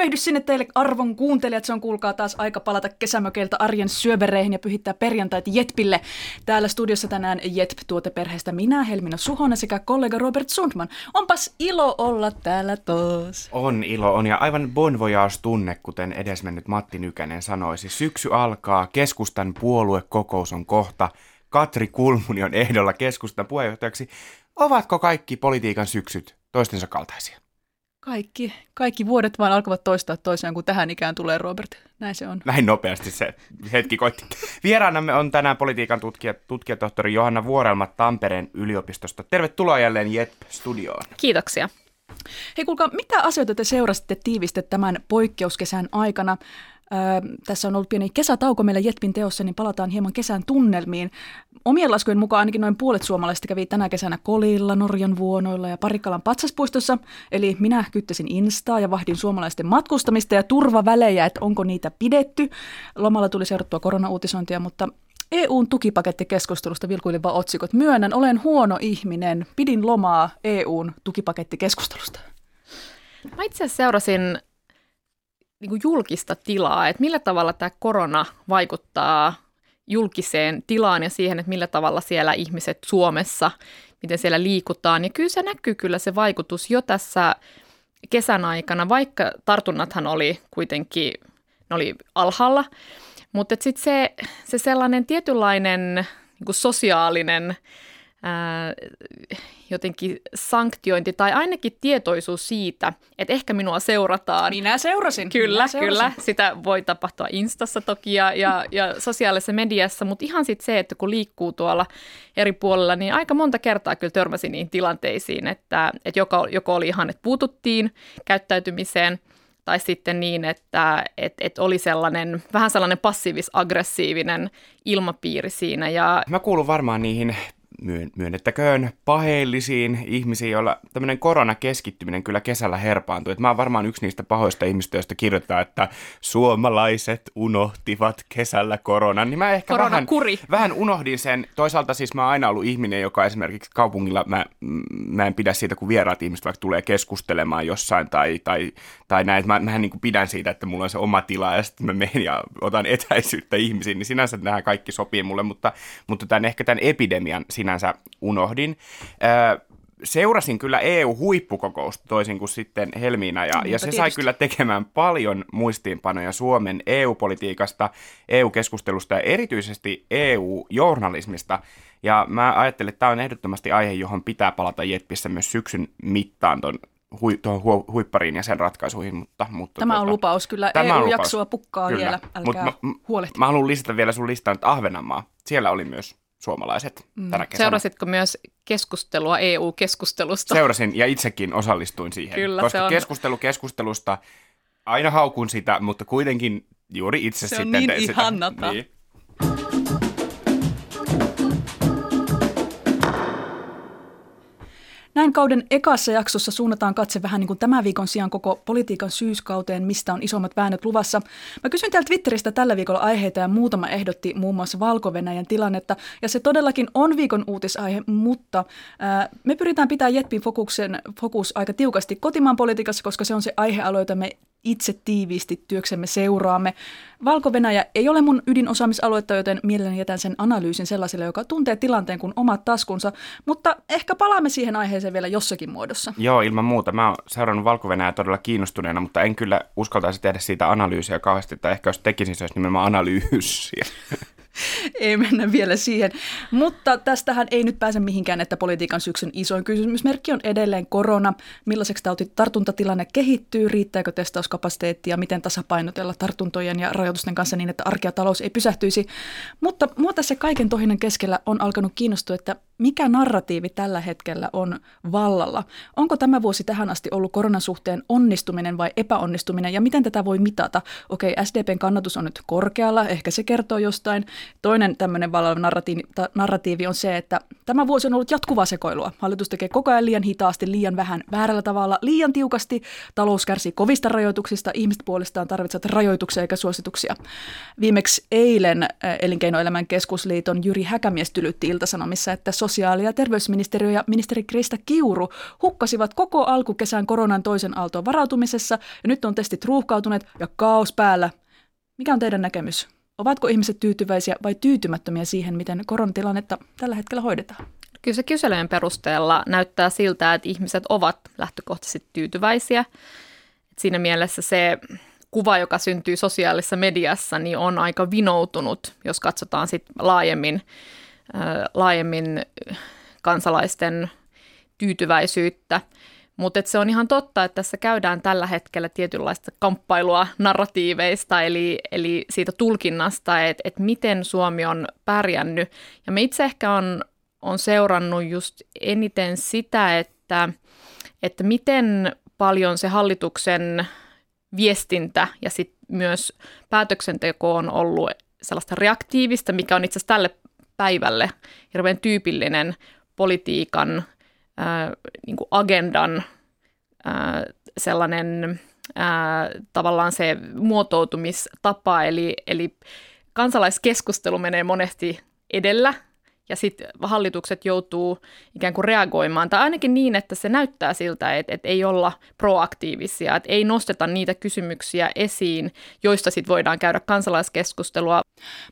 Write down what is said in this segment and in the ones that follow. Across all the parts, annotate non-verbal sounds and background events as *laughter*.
Tervehdys sinne teille arvon kuuntelijat. Se on kuulkaa taas aika palata kesämökeiltä arjen syövereihin ja pyhittää perjantait Jetpille. Täällä studiossa tänään Jetp-tuoteperheestä minä, Helmina Suhonen sekä kollega Robert Sundman. Onpas ilo olla täällä taas. On ilo, on ja aivan bon voyage-tunne, kuten edesmennyt Matti Nykänen sanoisi. Syksy alkaa, keskustan puoluekokous on kohta, Katri Kulmuni on ehdolla keskustan puheenjohtajaksi. Ovatko kaikki politiikan syksyt toistensa kaltaisia? Kaikki, kaikki vuodet vaan alkavat toistaa toisiaan, kun tähän ikään tulee, Robert. Näin se on. Näin nopeasti se hetki koitti. Vieraanamme on tänään politiikan tutkija, tutkijatohtori Johanna Vuorelma Tampereen yliopistosta. Tervetuloa jälleen JET-studioon. Kiitoksia. Hei kuulkaa, mitä asioita te seurasitte tiiviste tämän poikkeuskesän aikana? Öö, tässä on ollut pieni kesätauko meillä Jetpin teossa, niin palataan hieman kesän tunnelmiin. Omien laskujen mukaan ainakin noin puolet suomalaisista kävi tänä kesänä Kolilla, Norjan vuonoilla ja Parikkalan patsaspuistossa. Eli minä kyttäsin Instaa ja vahdin suomalaisten matkustamista ja turvavälejä, että onko niitä pidetty. Lomalla tuli seurattua koronauutisointia, mutta EUn tukipakettikeskustelusta vilkuilin vaan otsikot. Myönnän, olen huono ihminen. Pidin lomaa EUn tukipakettikeskustelusta. Mä itse asiassa seurasin niin kuin julkista tilaa, että millä tavalla tämä korona vaikuttaa julkiseen tilaan ja siihen, että millä tavalla siellä ihmiset Suomessa, miten siellä liikutaan. Ja kyllä se näkyy kyllä se vaikutus jo tässä kesän aikana, vaikka tartunnathan oli kuitenkin, ne oli alhaalla, mutta sitten se, se sellainen tietynlainen niin kuin sosiaalinen ää, jotenkin sanktiointi tai ainakin tietoisuus siitä, että ehkä minua seurataan. Minä seurasin. Kyllä, Minä seurasin. kyllä. Sitä voi tapahtua Instassa toki ja, ja, ja sosiaalisessa mediassa, mutta ihan sitten se, että kun liikkuu tuolla eri puolilla, niin aika monta kertaa kyllä törmäsin niihin tilanteisiin, että, että joko, joko oli ihan, että puututtiin käyttäytymiseen – tai sitten niin, että et, et oli sellainen, vähän sellainen passiivis-aggressiivinen ilmapiiri siinä. Ja... Mä kuulun varmaan niihin myönnettäköön paheellisiin ihmisiin, joilla tämmöinen koronakeskittyminen kyllä kesällä herpaantui. Että mä oon varmaan yksi niistä pahoista ihmistä, joista kirjoittaa, että suomalaiset unohtivat kesällä koronan. Niin mä ehkä vähän, vähän unohdin sen. Toisaalta siis mä oon aina ollut ihminen, joka esimerkiksi kaupungilla, mä, mä en pidä siitä, kun vieraat ihmiset vaikka tulee keskustelemaan jossain tai, tai, tai näin. Mä, mähän niin kuin pidän siitä, että mulla on se oma tila ja sitten mä menen ja otan etäisyyttä ihmisiin, niin sinänsä nämä kaikki sopii mulle, mutta, mutta tämän, ehkä tämän epidemian sinänsä unohdin. seurasin kyllä EU-huippukokousta toisin kuin sitten Helmiina, ja, ja se tietysti. sai kyllä tekemään paljon muistiinpanoja Suomen EU-politiikasta, EU-keskustelusta ja erityisesti EU-journalismista. Ja mä ajattelin, että tämä on ehdottomasti aihe, johon pitää palata Jetpissä myös syksyn mittaan ton hui, tuohon hu, huippariin ja sen ratkaisuihin. Mutta, mutta tämä tuota, on lupaus, kyllä tämä EU-jaksoa pukkaa kyllä. vielä, älkää Mut mä, huolehtia. Mä haluan lisätä vielä sun listaan, että Ahvenanmaa, siellä oli myös suomalaiset mm. tänä kesänä. Seurasitko myös keskustelua EU-keskustelusta? Seurasin ja itsekin osallistuin siihen, Kyllä, koska se on... keskustelu keskustelusta, aina haukun sitä, mutta kuitenkin juuri itse se sitten... on niin ihannata. Niin. Näin kauden ekassa jaksossa suunnataan katse vähän niin kuin tämän viikon sijaan koko politiikan syyskauteen, mistä on isommat väännöt luvassa. Mä kysyin täällä Twitteristä tällä viikolla aiheita ja muutama ehdotti muun muassa valko tilannetta. Ja se todellakin on viikon uutisaihe, mutta ää, me pyritään pitämään Jetpin fokuksen, fokus aika tiukasti kotimaan politiikassa, koska se on se aihealue, jota me itse tiiviisti työksemme seuraamme. valko ei ole mun ydinosaamisaluetta, joten mielelläni jätän sen analyysin sellaiselle, joka tuntee tilanteen kuin omat taskunsa, mutta ehkä palaamme siihen aiheeseen vielä jossakin muodossa. Joo, ilman muuta. Mä oon seurannut valko todella kiinnostuneena, mutta en kyllä uskaltaisi tehdä siitä analyysiä kauheasti, tai ehkä jos tekisin, se olisi nimenomaan analyysiä. *laughs* ei mennä vielä siihen. Mutta tästähän ei nyt pääse mihinkään, että politiikan syksyn isoin kysymysmerkki on edelleen korona. Millaiseksi tauti, tartuntatilanne kehittyy, riittääkö testauskapasiteettia, miten tasapainotella tartuntojen ja rajoitusten kanssa niin, että arki ja talous ei pysähtyisi. Mutta mua tässä kaiken tohinan keskellä on alkanut kiinnostua, että mikä narratiivi tällä hetkellä on vallalla? Onko tämä vuosi tähän asti ollut koronan suhteen onnistuminen vai epäonnistuminen ja miten tätä voi mitata? Okei, SDPn kannatus on nyt korkealla, ehkä se kertoo jostain. Toinen tämmöinen vallalla narratiivi, narratiivi on se, että tämä vuosi on ollut jatkuvaa sekoilua. Hallitus tekee koko ajan liian hitaasti, liian vähän väärällä tavalla, liian tiukasti. Talous kärsii kovista rajoituksista, ihmiset puolestaan tarvitsevat rajoituksia eikä suosituksia. Viimeksi eilen Elinkeinoelämän keskusliiton Jyri Häkämies tylytti Iltasanomissa, että sosiaali- ja terveysministeriö ja ministeri Krista Kiuru hukkasivat koko alkukesän koronan toisen aaltoon varautumisessa ja nyt on testit ruuhkautuneet ja kaos päällä. Mikä on teidän näkemys? Ovatko ihmiset tyytyväisiä vai tyytymättömiä siihen, miten koronatilannetta tällä hetkellä hoidetaan? Kyllä se kyselyjen perusteella näyttää siltä, että ihmiset ovat lähtökohtaisesti tyytyväisiä. Siinä mielessä se kuva, joka syntyy sosiaalisessa mediassa, niin on aika vinoutunut, jos katsotaan sit laajemmin, laajemmin kansalaisten tyytyväisyyttä. Mutta se on ihan totta, että tässä käydään tällä hetkellä tietynlaista kamppailua narratiiveista, eli, eli siitä tulkinnasta, että, että miten Suomi on pärjännyt. Ja me itse ehkä on, on seurannut just eniten sitä, että, että miten paljon se hallituksen viestintä ja sitten myös päätöksenteko on ollut sellaista reaktiivista, mikä on itse asiassa tälle päivälle hirveän tyypillinen politiikan ää, niin kuin agendan ää, sellainen ää, tavallaan se muotoutumistapa, eli, eli kansalaiskeskustelu menee monesti edellä ja sitten hallitukset joutuu ikään kuin reagoimaan, tai ainakin niin, että se näyttää siltä, että, että ei olla proaktiivisia, että ei nosteta niitä kysymyksiä esiin, joista sitten voidaan käydä kansalaiskeskustelua.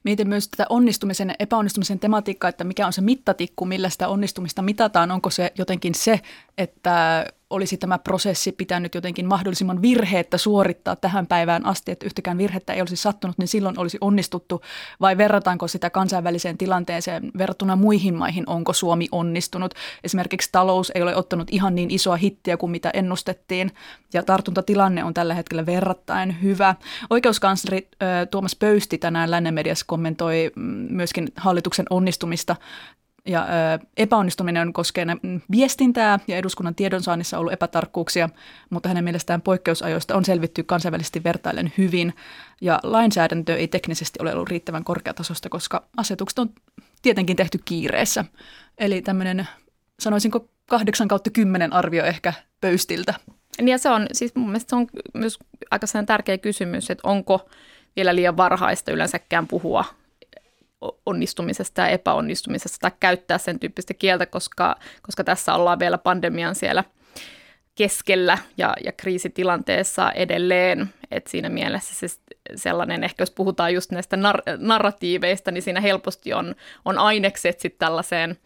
Mietin myös tätä onnistumisen ja epäonnistumisen tematiikkaa, että mikä on se mittatikku, millä sitä onnistumista mitataan, onko se jotenkin se, että olisi tämä prosessi pitänyt jotenkin mahdollisimman virheettä suorittaa tähän päivään asti, että yhtäkään virhettä ei olisi sattunut, niin silloin olisi onnistuttu, vai verrataanko sitä kansainväliseen tilanteeseen verrattuna muihin maihin, onko Suomi onnistunut. Esimerkiksi talous ei ole ottanut ihan niin isoa hittiä kuin mitä ennustettiin, ja tartuntatilanne on tällä hetkellä verrattain hyvä. Oikeuskansleri Tuomas Pöysti tänään Lännen kommentoi mm, myöskin hallituksen onnistumista ja ö, epäonnistuminen koskee viestintää ja eduskunnan tiedonsaannissa on ollut epätarkkuuksia, mutta hänen mielestään poikkeusajoista on selvitty kansainvälisesti vertaillen hyvin ja lainsäädäntö ei teknisesti ole ollut riittävän korkeatasosta, koska asetukset on tietenkin tehty kiireessä. Eli tämmöinen, sanoisinko 8 kautta 10 arvio ehkä pöystiltä. Ja se on, siis mun mielestä se on myös aika tärkeä kysymys, että onko vielä liian varhaista yleensäkään puhua onnistumisesta ja epäonnistumisesta tai käyttää sen tyyppistä kieltä, koska, koska tässä ollaan vielä pandemian siellä keskellä ja, ja kriisitilanteessa edelleen. Et siinä mielessä se sellainen, ehkä jos puhutaan just näistä nar- narratiiveista, niin siinä helposti on, on ainekset sitten tällaiseen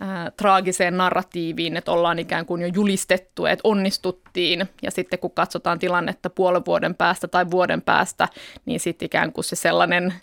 ää, traagiseen narratiiviin, että ollaan ikään kuin jo julistettu, että onnistuttiin, ja sitten kun katsotaan tilannetta puolen vuoden päästä tai vuoden päästä, niin sitten ikään kuin se sellainen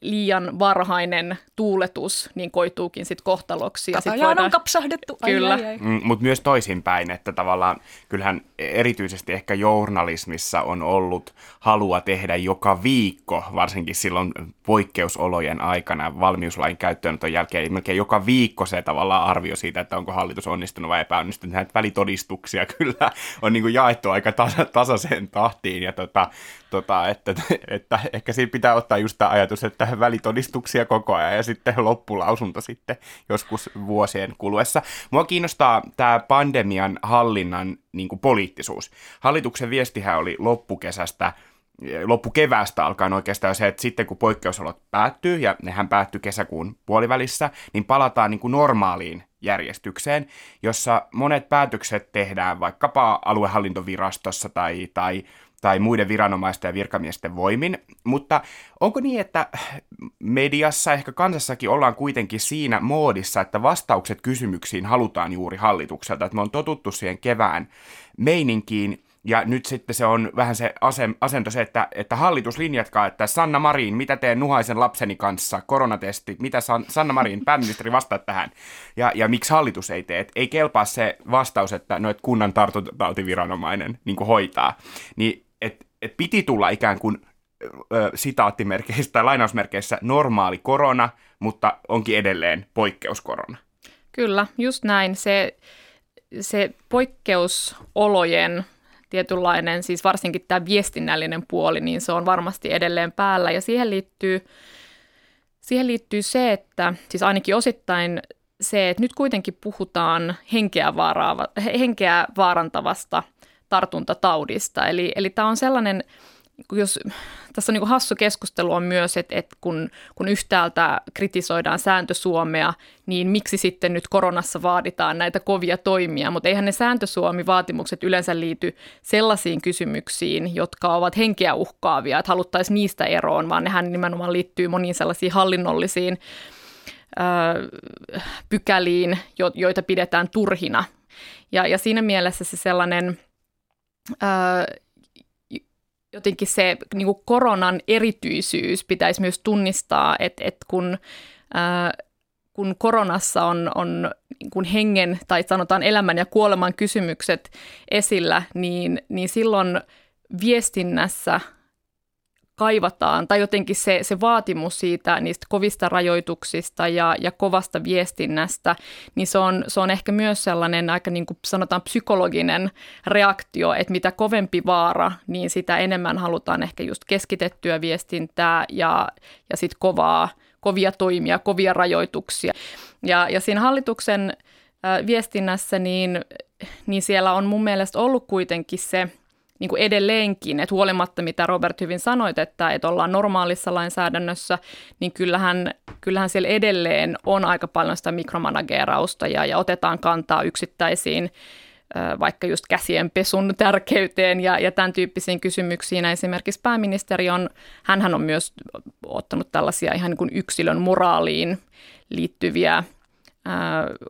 liian varhainen tuuletus niin koituukin sitten kohtaloksi. Ja sit voidaan... on kapsahdettu. Ai, Kyllä. Mm, Mutta myös toisinpäin, että tavallaan kyllähän erityisesti ehkä journalismissa on ollut halua tehdä joka viikko, varsinkin silloin poikkeusolojen aikana valmiuslain käyttöönoton jälkeen, melkein joka viikko se tavallaan arvio siitä, että onko hallitus onnistunut vai epäonnistunut. Näitä välitodistuksia *laughs* kyllä on niin kuin jaettu aika tasa- tasaiseen tahtiin ja tota, tota, että, että ehkä siinä pitää ottaa just tämä ajatus, että välitodistuksia koko ajan ja sitten loppulausunto sitten joskus vuosien kuluessa. Mua kiinnostaa tämä pandemian hallinnan niin kuin poliittisuus. Hallituksen viestihän oli loppukesästä loppukeväästä alkaen oikeastaan se, että sitten kun poikkeusolot päättyy, ja nehän päättyy kesäkuun puolivälissä, niin palataan niin kuin normaaliin järjestykseen, jossa monet päätökset tehdään vaikkapa aluehallintovirastossa tai, tai tai muiden viranomaisten ja virkamiesten voimin, mutta onko niin, että mediassa, ehkä kansassakin ollaan kuitenkin siinä moodissa, että vastaukset kysymyksiin halutaan juuri hallitukselta, että me on totuttu siihen kevään meininkiin, ja nyt sitten se on vähän se asento se, että, että hallitus linjatkaa, että Sanna Marin, mitä teen nuhaisen lapseni kanssa, koronatesti, mitä San, Sanna Marin, pääministeri vastaa tähän, ja, ja miksi hallitus ei tee, ei kelpaa se vastaus, että no, että kunnan tartuntatautiviranomainen niin hoitaa, niin et, et piti tulla ikään kuin ö, sitaattimerkeissä tai lainausmerkeissä normaali korona, mutta onkin edelleen poikkeuskorona. Kyllä, just näin. Se, se poikkeusolojen tietynlainen, siis varsinkin tämä viestinnällinen puoli, niin se on varmasti edelleen päällä. Ja siihen liittyy, siihen liittyy se, että siis ainakin osittain se, että nyt kuitenkin puhutaan henkeä, vaaraava, henkeä vaarantavasta tartuntataudista. Eli, eli tämä on sellainen jos, tässä on niin hassu keskustelu on myös, että, että kun, kun yhtäältä kritisoidaan sääntö Suomea, niin miksi sitten nyt koronassa vaaditaan näitä kovia toimia, mutta eihän ne sääntösuomi-vaatimukset yleensä liity sellaisiin kysymyksiin, jotka ovat henkeä uhkaavia, että haluttaisiin niistä eroon, vaan nehän nimenomaan liittyy moniin sellaisiin hallinnollisiin ö, pykäliin, jo, joita pidetään turhina. Ja, ja siinä mielessä se sellainen... Ö, jotenkin se niin kuin koronan erityisyys pitäisi myös tunnistaa, että, että kun, ää, kun koronassa on, on niin kuin hengen tai sanotaan elämän ja kuoleman kysymykset esillä, niin, niin silloin viestinnässä – kaivataan, tai jotenkin se, se vaatimus siitä niistä kovista rajoituksista ja, ja kovasta viestinnästä, niin se on, se on ehkä myös sellainen aika niin kuin sanotaan psykologinen reaktio, että mitä kovempi vaara, niin sitä enemmän halutaan ehkä just keskitettyä viestintää ja, ja sitten kovaa, kovia toimia, kovia rajoituksia. Ja, ja siinä hallituksen viestinnässä, niin, niin siellä on mun mielestä ollut kuitenkin se – niin kuin edelleenkin, että huolimatta mitä Robert hyvin sanoit, että, että ollaan normaalissa lainsäädännössä, niin kyllähän, kyllähän siellä edelleen on aika paljon sitä mikromanagerausta ja, ja otetaan kantaa yksittäisiin vaikka just käsien pesun tärkeyteen ja, ja tämän tyyppisiin kysymyksiin. Esimerkiksi pääministeri on, hän on myös ottanut tällaisia ihan niin kuin yksilön moraaliin liittyviä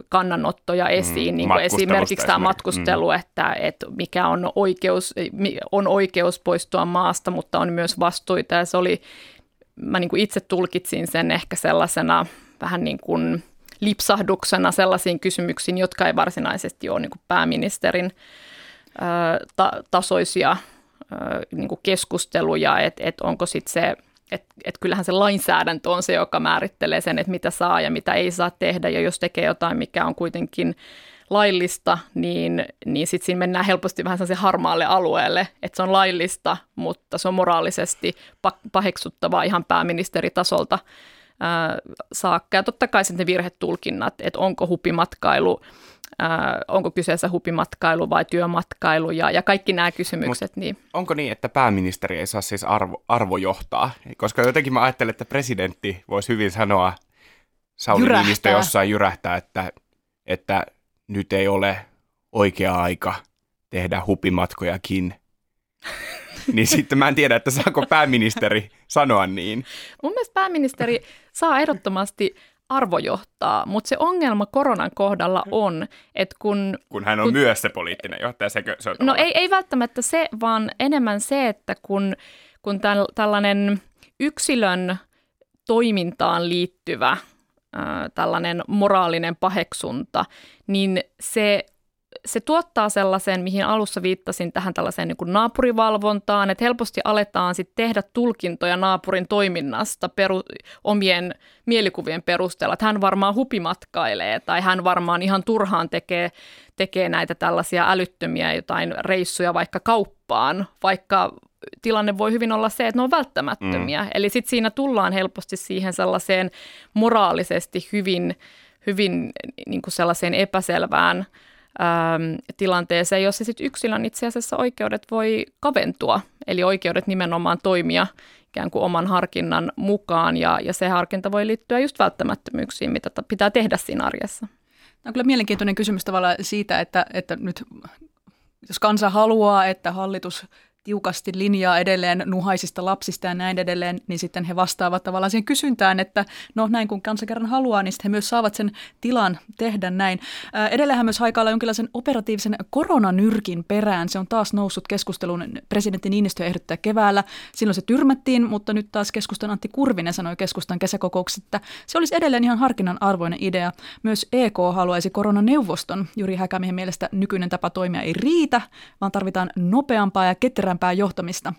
kannanottoja esiin, mm, niin kuin esimerkiksi tämä matkustelu, mm. että, että mikä on oikeus, on oikeus poistua maasta, mutta on myös vastuita. Ja se oli, mä niin kuin itse tulkitsin sen ehkä sellaisena vähän niin kuin lipsahduksena sellaisiin kysymyksiin, jotka ei varsinaisesti ole niin kuin pääministerin ta- tasoisia niin kuin keskusteluja, että, että onko sitten se että et kyllähän se lainsäädäntö on se, joka määrittelee sen, että mitä saa ja mitä ei saa tehdä. Ja jos tekee jotain, mikä on kuitenkin laillista, niin, niin sitten siinä mennään helposti vähän se harmaalle alueelle, että se on laillista, mutta se on moraalisesti paheksuttavaa ihan pääministeritasolta ää, saakka. Ja totta kai sitten ne virhetulkinnat, että onko hupimatkailu – äh, onko kyseessä hupimatkailu vai työmatkailu ja, ja kaikki nämä kysymykset. Mut niin. Onko niin, että pääministeri ei saa siis arvo, arvojohtaa? Koska jotenkin mä ajattelen, että presidentti voisi hyvin sanoa Sauli Niinistö jossain jyrähtää, että, että nyt ei ole oikea aika tehdä hupimatkojakin. *laughs* niin sitten mä en tiedä, että saako pääministeri sanoa niin. Mun mielestä pääministeri saa ehdottomasti arvojohtaa, mutta se ongelma koronan kohdalla on, että kun... Kun hän on kun, myös se poliittinen johtaja, sekö se on No ei, ei välttämättä se, vaan enemmän se, että kun, kun täl, tällainen yksilön toimintaan liittyvä äh, tällainen moraalinen paheksunta, niin se se tuottaa sellaisen, mihin alussa viittasin tähän tällaiseen niin kuin naapurivalvontaan, että helposti aletaan sitten tehdä tulkintoja naapurin toiminnasta peru, omien mielikuvien perusteella, että hän varmaan hupimatkailee tai hän varmaan ihan turhaan tekee, tekee näitä tällaisia älyttömiä jotain reissuja vaikka kauppaan, vaikka tilanne voi hyvin olla se, että ne on välttämättömiä. Mm. Eli sitten siinä tullaan helposti siihen sellaiseen moraalisesti hyvin, hyvin niin kuin sellaiseen epäselvään Ähm, tilanteeseen, jossa sitten yksilön itse asiassa oikeudet voi kaventua, eli oikeudet nimenomaan toimia ikään kuin oman harkinnan mukaan, ja, ja se harkinta voi liittyä just välttämättömyyksiin, mitä pitää tehdä siinä arjessa. Tämä on kyllä mielenkiintoinen kysymys tavallaan siitä, että, että nyt jos kansa haluaa, että hallitus tiukasti linjaa edelleen nuhaisista lapsista ja näin edelleen, niin sitten he vastaavat tavallaan siihen kysyntään, että no näin kun kansa kerran haluaa, niin sitten he myös saavat sen tilan tehdä näin. Edelleen myös haikailla jonkinlaisen operatiivisen koronanyrkin perään. Se on taas noussut keskustelun presidentti Niinistö ehdottaa keväällä. Silloin se tyrmättiin, mutta nyt taas keskustan Antti Kurvinen sanoi keskustan kesäkokouksessa, että se olisi edelleen ihan harkinnan arvoinen idea. Myös EK haluaisi koronaneuvoston. Juri Häkämiehen mielestä nykyinen tapa toimia ei riitä, vaan tarvitaan nopeampaa ja ketterämpää johtamista.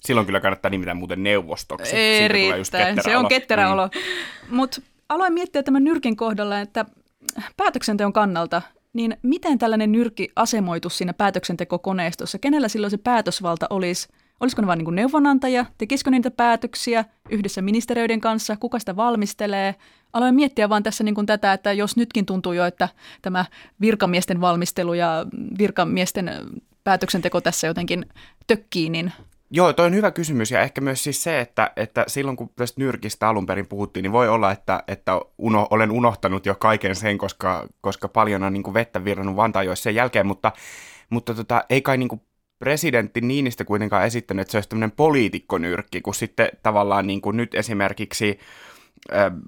Silloin kyllä kannattaa nimetä muuten neuvostoksi. Erittäin, se on olo. ketterä Mm. olo. Mutta aloin miettiä tämän nyrkin kohdalla, että päätöksenteon kannalta, niin miten tällainen nyrkki asemoitu siinä päätöksentekokoneistossa? Kenellä silloin se päätösvalta olisi? Olisiko ne vain niin neuvonantaja? Tekisikö niitä päätöksiä yhdessä ministeriöiden kanssa? Kuka sitä valmistelee? Aloin miettiä vaan tässä niin kuin tätä, että jos nytkin tuntuu jo, että tämä virkamiesten valmistelu ja virkamiesten päätöksenteko tässä jotenkin tökkii, niin Joo, toi on hyvä kysymys ja ehkä myös siis se, että, että silloin kun tästä nyrkistä alun perin puhuttiin, niin voi olla, että, että uno, olen unohtanut jo kaiken sen, koska, koska paljon on niin kuin vettä virrannut Vantaajoissa sen jälkeen, mutta, mutta tota, ei kai niin kuin presidentti Niinistä kuitenkaan esittänyt, että se olisi tämmöinen poliitikkonyrkki, kun sitten tavallaan niin kuin nyt esimerkiksi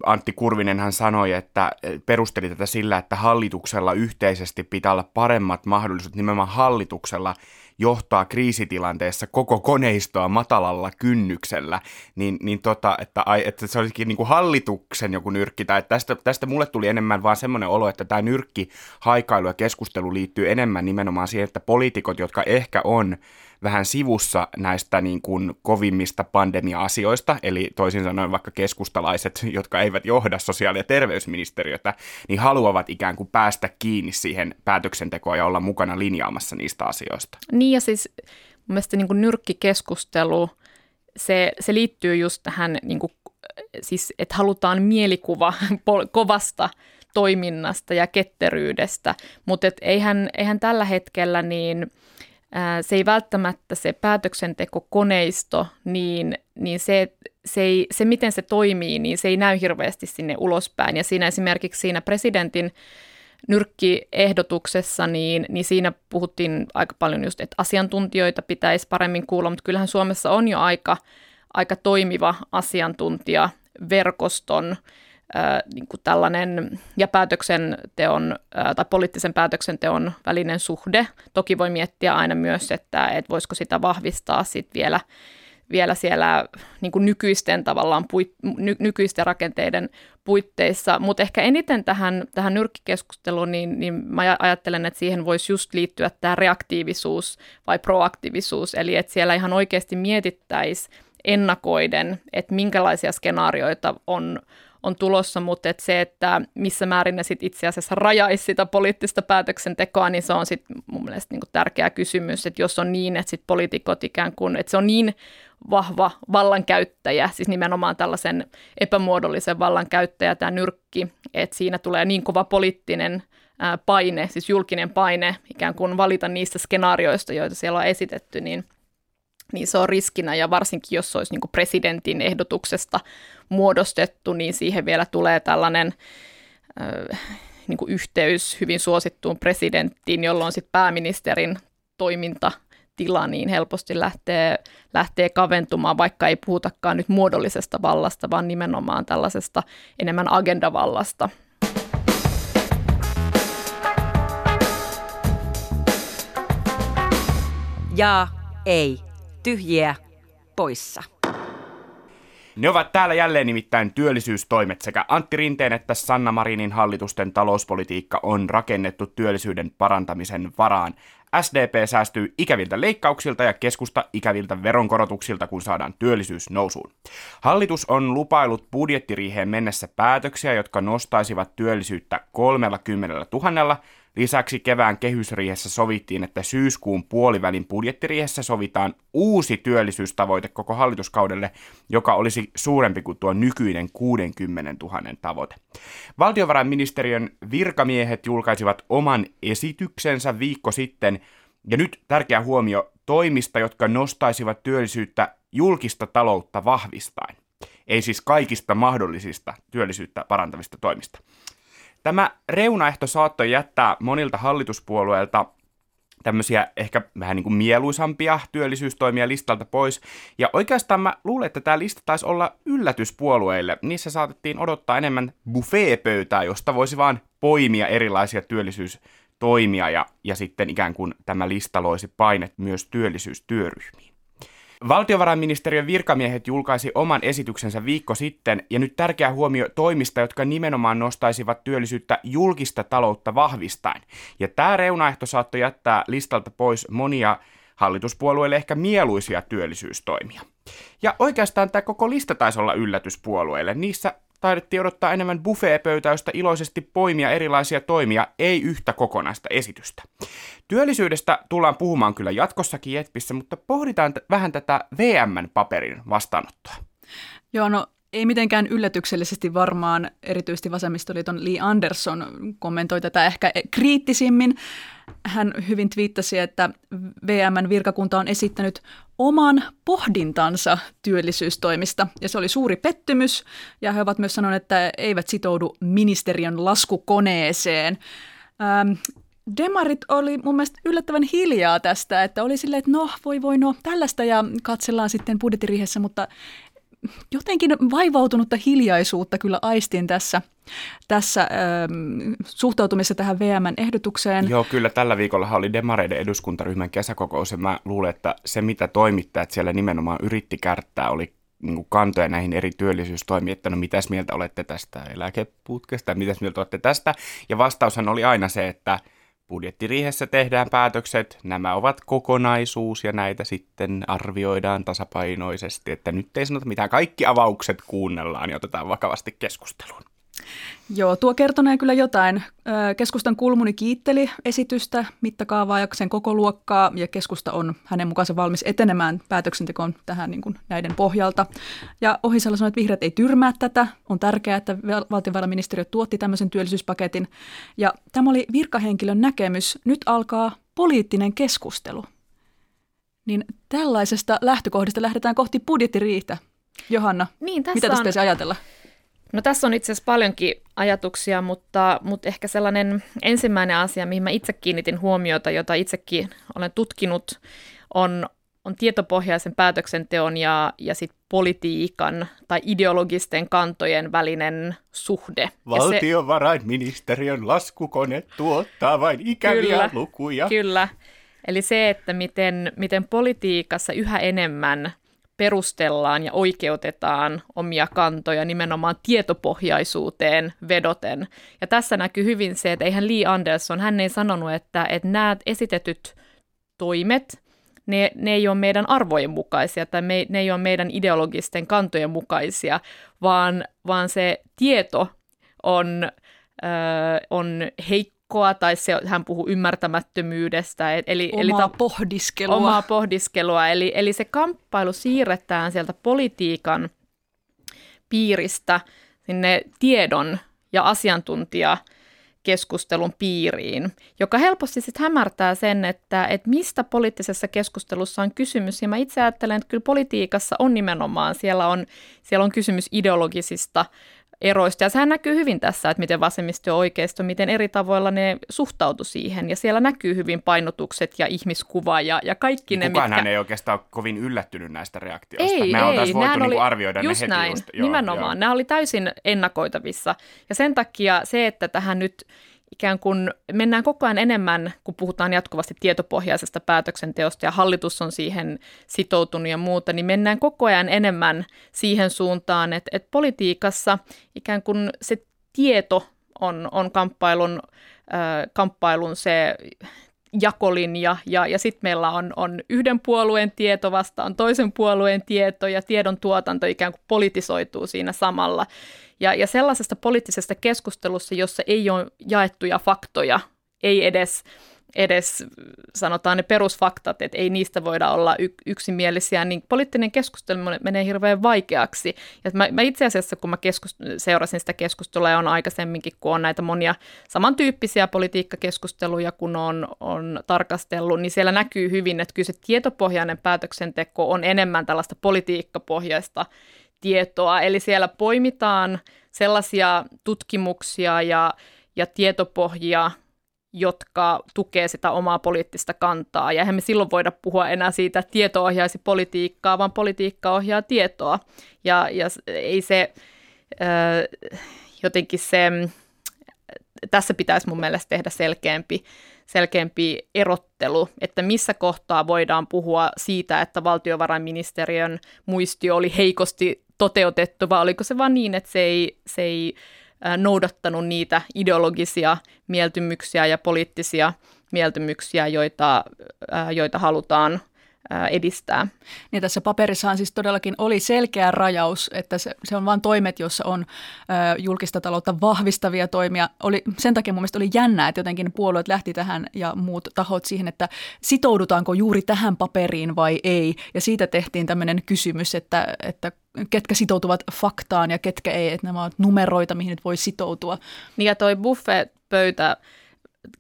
Antti Kurvinen hän sanoi, että perusteli tätä sillä, että hallituksella yhteisesti pitää olla paremmat mahdollisuudet, nimenomaan hallituksella johtaa kriisitilanteessa koko koneistoa matalalla kynnyksellä, niin, niin tota, että, ai, että se olisikin niin kuin hallituksen joku nyrkki, tai tästä, tästä mulle tuli enemmän vaan semmoinen olo, että tämä nyrkki, haikailu ja keskustelu liittyy enemmän nimenomaan siihen, että poliitikot, jotka ehkä on vähän sivussa näistä niin kuin kovimmista pandemia-asioista, eli toisin sanoen vaikka keskustalaiset, *laughs* jotka eivät johda sosiaali- ja terveysministeriötä, niin haluavat ikään kuin päästä kiinni siihen päätöksentekoon ja olla mukana linjaamassa niistä asioista. Niin ja siis mun mielestä niin kuin nyrkkikeskustelu, se, se liittyy just tähän, niin kuin, siis, että halutaan mielikuva *laughs* kovasta toiminnasta ja ketteryydestä, mutta eihän, eihän tällä hetkellä niin se ei välttämättä se päätöksentekokoneisto, niin, niin se, se, ei, se, miten se toimii, niin se ei näy hirveästi sinne ulospäin. Ja siinä esimerkiksi siinä presidentin nyrkkiehdotuksessa, niin, niin siinä puhuttiin aika paljon just, että asiantuntijoita pitäisi paremmin kuulla, mutta kyllähän Suomessa on jo aika, aika toimiva asiantuntijaverkoston niin kuin tällainen ja päätöksenteon ää, tai poliittisen päätöksenteon välinen suhde. Toki voi miettiä aina myös, että, että voisiko sitä vahvistaa sit vielä vielä siellä niin kuin nykyisten tavallaan puit, ny, nykyisten rakenteiden puitteissa, mutta ehkä eniten tähän, tähän nyrkkikeskusteluun, niin, niin mä ajattelen, että siihen voisi just liittyä tämä reaktiivisuus vai proaktiivisuus, eli että siellä ihan oikeasti mietittäisiin ennakoiden, että minkälaisia skenaarioita on, on tulossa, mutta että se, että missä määrin ne sit itse asiassa rajaisi sitä poliittista päätöksentekoa, niin se on sitten mun mielestä niinku tärkeä kysymys, että jos on niin, että sit poliitikot ikään kuin, että se on niin vahva vallankäyttäjä, siis nimenomaan tällaisen epämuodollisen vallankäyttäjä tämä nyrkki, että siinä tulee niin kova poliittinen paine, siis julkinen paine ikään kuin valita niistä skenaarioista, joita siellä on esitetty, niin niin se on riskinä ja varsinkin jos se olisi niin kuin presidentin ehdotuksesta muodostettu, niin siihen vielä tulee tällainen äh, niin kuin yhteys hyvin suosittuun presidenttiin, jolloin sitten pääministerin toimintatila niin helposti lähtee, lähtee kaventumaan, vaikka ei puhutakaan nyt muodollisesta vallasta, vaan nimenomaan tällaisesta enemmän agendavallasta. Ja ei. Tyhjiä poissa. Ne ovat täällä jälleen nimittäin työllisyystoimet sekä Antti Rinteen että Sanna Marinin hallitusten talouspolitiikka on rakennettu työllisyyden parantamisen varaan. SDP säästyy ikäviltä leikkauksilta ja keskusta ikäviltä veronkorotuksilta, kun saadaan työllisyys nousuun. Hallitus on lupailut budjettiriiheen mennessä päätöksiä, jotka nostaisivat työllisyyttä 30 000. Lisäksi kevään kehysriihessä sovittiin, että syyskuun puolivälin budjettiriihessä sovitaan uusi työllisyystavoite koko hallituskaudelle, joka olisi suurempi kuin tuo nykyinen 60 000 tavoite. Valtiovarainministeriön virkamiehet julkaisivat oman esityksensä viikko sitten, ja nyt tärkeä huomio toimista, jotka nostaisivat työllisyyttä julkista taloutta vahvistaen. Ei siis kaikista mahdollisista työllisyyttä parantavista toimista. Tämä reunaehto saattoi jättää monilta hallituspuolueilta tämmöisiä ehkä vähän niin kuin mieluisampia työllisyystoimia listalta pois. Ja oikeastaan mä luulen, että tämä lista taisi olla yllätyspuolueille. Niissä saatettiin odottaa enemmän buffeepöytää, josta voisi vaan poimia erilaisia työllisyystoimia ja, ja sitten ikään kuin tämä lista loisi painet myös työllisyystyöryhmiin. Valtiovarainministeriön virkamiehet julkaisi oman esityksensä viikko sitten, ja nyt tärkeä huomio toimista, jotka nimenomaan nostaisivat työllisyyttä julkista taloutta vahvistaen. Ja tämä reunaehto saattoi jättää listalta pois monia hallituspuolueille ehkä mieluisia työllisyystoimia. Ja oikeastaan tämä koko lista taisi olla yllätys puolueille. Niissä taidettiin odottaa enemmän buffeepöytäystä iloisesti poimia erilaisia toimia, ei yhtä kokonaista esitystä. Työllisyydestä tullaan puhumaan kyllä jatkossakin Jetpissä, mutta pohditaan t- vähän tätä VMn-paperin vastaanottoa. Joo, no ei mitenkään yllätyksellisesti varmaan erityisesti vasemmistoliiton Lee Anderson kommentoi tätä ehkä kriittisimmin. Hän hyvin twiittasi, että VMn virkakunta on esittänyt oman pohdintansa työllisyystoimista, ja se oli suuri pettymys, ja he ovat myös sanoneet, että eivät sitoudu ministeriön laskukoneeseen. Ähm, Demarit oli mun mielestä yllättävän hiljaa tästä, että oli silleen, että no voi voi no tällaista ja katsellaan sitten budjettirihessä, mutta jotenkin vaivautunutta hiljaisuutta kyllä aistin tässä, tässä ähm, suhtautumisessa tähän VMn ehdotukseen. Joo, kyllä tällä viikolla oli Demareiden eduskuntaryhmän kesäkokous ja mä luulen, että se mitä toimittajat siellä nimenomaan yritti kärttää oli niin kantoja näihin eri työllisyystoimiin, että no mitäs mieltä olette tästä eläkeputkesta, mitäs mieltä olette tästä. Ja vastaushan oli aina se, että – budjettiriihessä tehdään päätökset, nämä ovat kokonaisuus ja näitä sitten arvioidaan tasapainoisesti, että nyt ei sanota mitään, kaikki avaukset kuunnellaan ja otetaan vakavasti keskusteluun. Joo, tuo kertonee kyllä jotain. Keskustan kulmuni kiitteli esitystä, mittakaavaa ja sen koko luokkaa, ja keskusta on hänen mukaansa valmis etenemään päätöksentekoon tähän niin kuin näiden pohjalta. Ja Ohisalo sanoi, että vihreät ei tyrmää tätä. On tärkeää, että valtiovarainministeriö tuotti tämmöisen työllisyyspaketin. Ja tämä oli virkahenkilön näkemys. Nyt alkaa poliittinen keskustelu. Niin tällaisesta lähtökohdista lähdetään kohti budjettiriihtä. Johanna, niin, tässä mitä tästä on... pitäisi ajatella? No tässä on itse asiassa paljonkin ajatuksia, mutta, mutta ehkä sellainen ensimmäinen asia, mihin mä itse kiinnitin huomiota, jota itsekin olen tutkinut, on, on tietopohjaisen päätöksenteon ja, ja sit politiikan tai ideologisten kantojen välinen suhde. Valtiovarainministeriön laskukone tuottaa vain ikäviä kyllä, lukuja. Kyllä. Eli se, että miten, miten politiikassa yhä enemmän – perustellaan ja oikeutetaan omia kantoja nimenomaan tietopohjaisuuteen vedoten. Ja tässä näkyy hyvin se, että eihän Lee Anderson, hän ei sanonut, että, että nämä esitetyt toimet, ne, ne ei ole meidän arvojen mukaisia tai me, ne ei ole meidän ideologisten kantojen mukaisia, vaan, vaan se tieto on, ö, on heikko pelkoa tai se, hän puhuu ymmärtämättömyydestä. Eli, omaa eli ta- pohdiskelua. Omaa pohdiskelua. Eli, eli se kamppailu siirretään sieltä politiikan piiristä sinne tiedon ja asiantuntija keskustelun piiriin, joka helposti sitten hämärtää sen, että, että mistä poliittisessa keskustelussa on kysymys. Ja mä itse ajattelen, että kyllä politiikassa on nimenomaan, siellä on, siellä on kysymys ideologisista eroista. Ja sehän näkyy hyvin tässä, että miten vasemmisto ja oikeisto, miten eri tavoilla ne suhtautu siihen. Ja siellä näkyy hyvin painotukset ja ihmiskuva ja, ja kaikki ne, Kukaan mitkä... ei oikeastaan ole kovin yllättynyt näistä reaktioista. Ei, Nämä ei. on voitu oli, niin arvioida just ne heti näin, just. Joo, nimenomaan. Joo. Nämä oli täysin ennakoitavissa. Ja sen takia se, että tähän nyt ikään kuin mennään koko ajan enemmän, kun puhutaan jatkuvasti tietopohjaisesta päätöksenteosta ja hallitus on siihen sitoutunut ja muuta, niin mennään koko ajan enemmän siihen suuntaan, että, että politiikassa ikään kuin se tieto on, on kamppailun, äh, kamppailun se jakolinja ja, ja sitten meillä on, on yhden puolueen tieto vastaan toisen puolueen tieto ja tiedon tuotanto ikään kuin politisoituu siinä samalla. Ja, ja sellaisesta poliittisesta keskustelussa, jossa ei ole jaettuja faktoja, ei edes, edes sanotaan ne perusfaktat, että ei niistä voida olla y- yksimielisiä, niin poliittinen keskustelu menee hirveän vaikeaksi. Ja mä, mä itse asiassa, kun mä keskust- seurasin sitä keskustelua ja on aikaisemminkin, kun on näitä monia samantyyppisiä politiikkakeskusteluja, kun on, on tarkastellut, niin siellä näkyy hyvin, että kyllä se tietopohjainen päätöksenteko on enemmän tällaista politiikkapohjaista tietoa. Eli siellä poimitaan sellaisia tutkimuksia ja, ja tietopohjia, jotka tukee sitä omaa poliittista kantaa. Ja eihän me silloin voida puhua enää siitä, että tieto ohjaisi politiikkaa, vaan politiikka ohjaa tietoa. Ja, ja ei se äh, jotenkin se, tässä pitäisi mun mielestä tehdä selkeämpi, selkeämpi erottelu, että missä kohtaa voidaan puhua siitä, että valtiovarainministeriön muistio oli heikosti toteutettu, vai oliko se vain niin, että se ei, se ei noudattanut niitä ideologisia mieltymyksiä ja poliittisia mieltymyksiä, joita, joita halutaan edistää. Niin tässä paperissahan siis todellakin oli selkeä rajaus, että se, se on vain toimet, joissa on ö, julkista taloutta vahvistavia toimia. Oli, sen takia mun mielestä oli jännää, että jotenkin puolueet lähti tähän ja muut tahot siihen, että sitoudutaanko juuri tähän paperiin vai ei. Ja siitä tehtiin tämmöinen kysymys, että, että ketkä sitoutuvat faktaan ja ketkä ei, että nämä ovat numeroita, mihin nyt voi sitoutua. Niin ja toi buffet-pöytä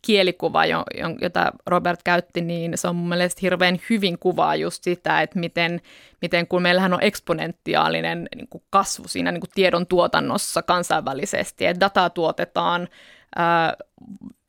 kielikuva, jota Robert käytti, niin se on mun mielestä hirveän hyvin kuvaa just sitä, että miten, miten kun meillähän on eksponentiaalinen niin kuin kasvu siinä niin kuin tiedon tuotannossa kansainvälisesti, että dataa tuotetaan ää,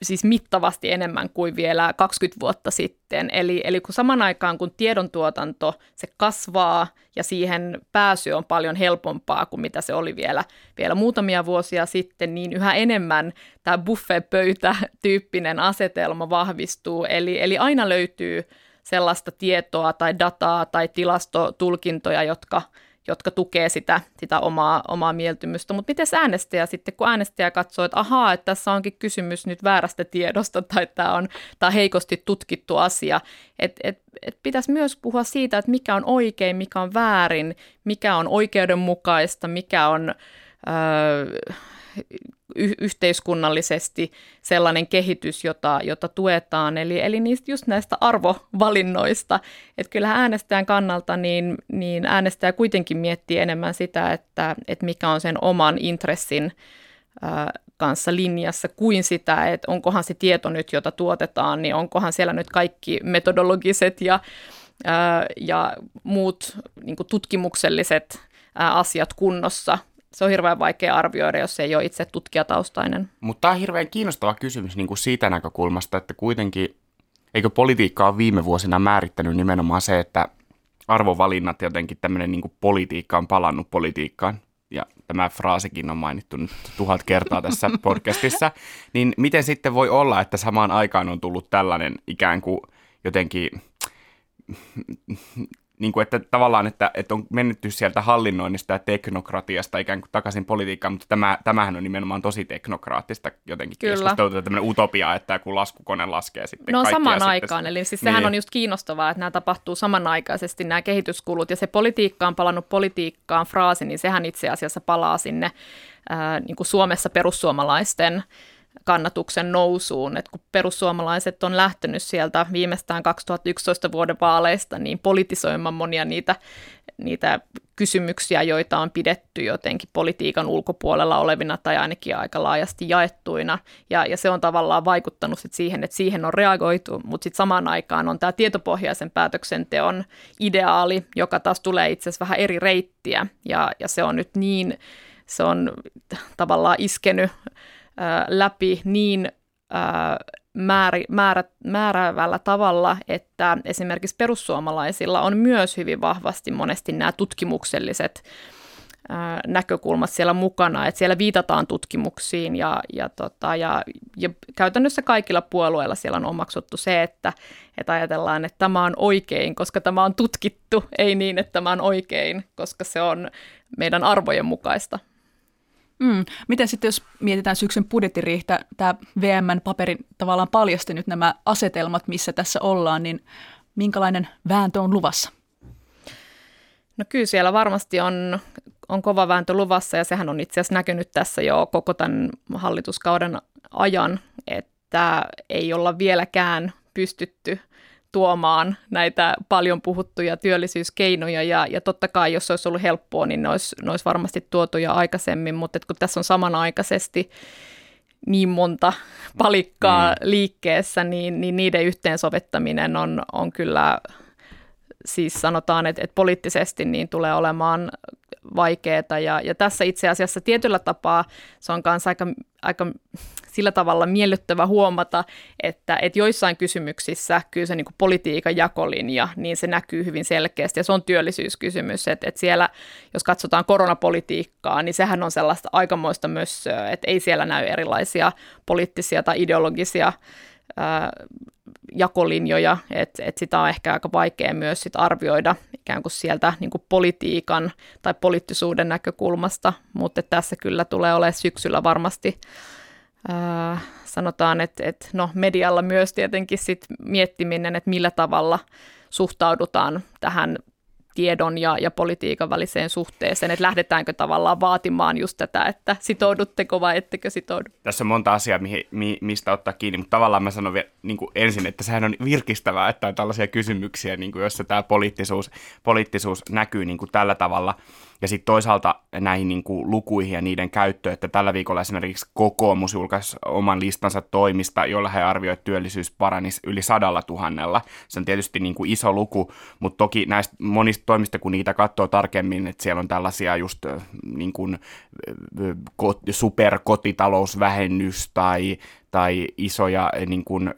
siis mittavasti enemmän kuin vielä 20 vuotta sitten. Eli, eli kun saman aikaan kun tiedon tuotanto se kasvaa ja siihen pääsy on paljon helpompaa kuin mitä se oli vielä, vielä muutamia vuosia sitten, niin yhä enemmän tämä buffet-pöytä-tyyppinen asetelma vahvistuu. Eli, eli aina löytyy sellaista tietoa tai dataa tai tilastotulkintoja, jotka – jotka tukee sitä, sitä omaa, omaa mieltymystä. Mutta miten äänestäjä sitten, kun äänestäjä katsoo, että ahaa, että tässä onkin kysymys nyt väärästä tiedosta tai tämä on, tämä on heikosti tutkittu asia, että et, et pitäisi myös puhua siitä, että mikä on oikein, mikä on väärin, mikä on oikeudenmukaista, mikä on... Öö, y- yhteiskunnallisesti sellainen kehitys, jota, jota tuetaan. Eli, eli niistä, just näistä arvovalinnoista. Että kyllä äänestäjän kannalta niin, niin äänestäjä kuitenkin miettii enemmän sitä, että, että mikä on sen oman intressin ää, kanssa linjassa kuin sitä, että onkohan se tieto nyt, jota tuotetaan, niin onkohan siellä nyt kaikki metodologiset ja, ja muut niin tutkimukselliset asiat kunnossa – se on hirveän vaikea arvioida, jos ei ole itse tutkijataustainen. Mutta tämä on hirveän kiinnostava kysymys niin kuin siitä näkökulmasta, että kuitenkin, eikö politiikka ole viime vuosina määrittänyt nimenomaan se, että arvovalinnat jotenkin tämmöinen niin politiikka on palannut politiikkaan, ja tämä fraasikin on mainittu nyt tuhat kertaa tässä *laughs* podcastissa, niin miten sitten voi olla, että samaan aikaan on tullut tällainen ikään kuin jotenkin niin kuin, että tavallaan, että, että on mennytty sieltä hallinnoinnista ja teknokratiasta ikään kuin takaisin politiikkaan, mutta tämä, tämähän on nimenomaan tosi teknokraattista jotenkin Kyllä. keskustelua, tämmöinen utopia, että kun laskukone laskee sitten No samaan sitten, aikaan, eli siis sehän niin. on just kiinnostavaa, että nämä tapahtuu samanaikaisesti, nämä kehityskulut, ja se politiikka on palannut politiikkaan fraasi, niin sehän itse asiassa palaa sinne ää, niin kuin Suomessa perussuomalaisten kannatuksen nousuun, että kun perussuomalaiset on lähtenyt sieltä viimeistään 2011 vuoden vaaleista, niin politisoimaan monia niitä, niitä kysymyksiä, joita on pidetty jotenkin politiikan ulkopuolella olevina tai ainakin aika laajasti jaettuina. Ja, ja se on tavallaan vaikuttanut sit siihen, että siihen on reagoitu, mutta sitten samaan aikaan on tämä tietopohjaisen päätöksenteon ideaali, joka taas tulee itse asiassa vähän eri reittiä. Ja, ja se on nyt niin, se on tavallaan iskenyt läpi niin määrä, määrä, määräävällä tavalla, että esimerkiksi perussuomalaisilla on myös hyvin vahvasti monesti nämä tutkimukselliset näkökulmat siellä mukana, että siellä viitataan tutkimuksiin ja, ja, tota, ja, ja käytännössä kaikilla puolueilla siellä on omaksuttu se, että, että ajatellaan, että tämä on oikein, koska tämä on tutkittu, ei niin, että tämä on oikein, koska se on meidän arvojen mukaista. Mm. Miten sitten, jos mietitään syksyn budjettiriihtä, tämä VMn paperi tavallaan paljasti nyt nämä asetelmat, missä tässä ollaan, niin minkälainen vääntö on luvassa? No kyllä siellä varmasti on, on kova vääntö luvassa ja sehän on itse asiassa näkynyt tässä jo koko tämän hallituskauden ajan, että ei olla vieläkään pystytty – tuomaan näitä paljon puhuttuja työllisyyskeinoja ja, ja totta kai, jos se olisi ollut helppoa, niin ne olisi, ne olisi varmasti tuotu jo aikaisemmin, mutta kun tässä on samanaikaisesti niin monta palikkaa mm. liikkeessä, niin, niin niiden yhteensovittaminen on, on kyllä, siis sanotaan, että, että poliittisesti niin tulee olemaan vaikeaa. Ja, ja tässä itse asiassa tietyllä tapaa se on myös aika, aika sillä tavalla miellyttävä huomata, että, että joissain kysymyksissä kyllä se niin kuin politiikan jakolinja, niin se näkyy hyvin selkeästi ja se on työllisyyskysymys, että, että siellä jos katsotaan koronapolitiikkaa, niin sehän on sellaista aikamoista myös, että ei siellä näy erilaisia poliittisia tai ideologisia jakolinjoja, että et sitä on ehkä aika vaikea myös sit arvioida ikään kuin sieltä niin kuin politiikan tai poliittisuuden näkökulmasta, mutta tässä kyllä tulee olemaan syksyllä varmasti äh, sanotaan, että, että no medialla myös tietenkin sit miettiminen, että millä tavalla suhtaudutaan tähän tiedon ja, ja politiikan väliseen suhteeseen, että lähdetäänkö tavallaan vaatimaan just tätä, että sitoudutteko vai ettekö sitoudu? Tässä on monta asiaa, mihin, mi, mistä ottaa kiinni, mutta tavallaan mä sanon vielä, niin kuin ensin, että sehän on virkistävää, että on tällaisia kysymyksiä, niin kuin jossa tämä poliittisuus, poliittisuus näkyy niin kuin tällä tavalla – ja sitten toisaalta näihin niin kuin lukuihin ja niiden käyttöön, että tällä viikolla esimerkiksi kokoomus julkaisi oman listansa toimista, jolla he arvioivat, työllisyys paranisi yli sadalla tuhannella. Se on tietysti niin kuin iso luku, mutta toki näistä monista toimista, kun niitä katsoo tarkemmin, että siellä on tällaisia just niin kuin superkotitalousvähennys tai tai isoja eh, niin kuin,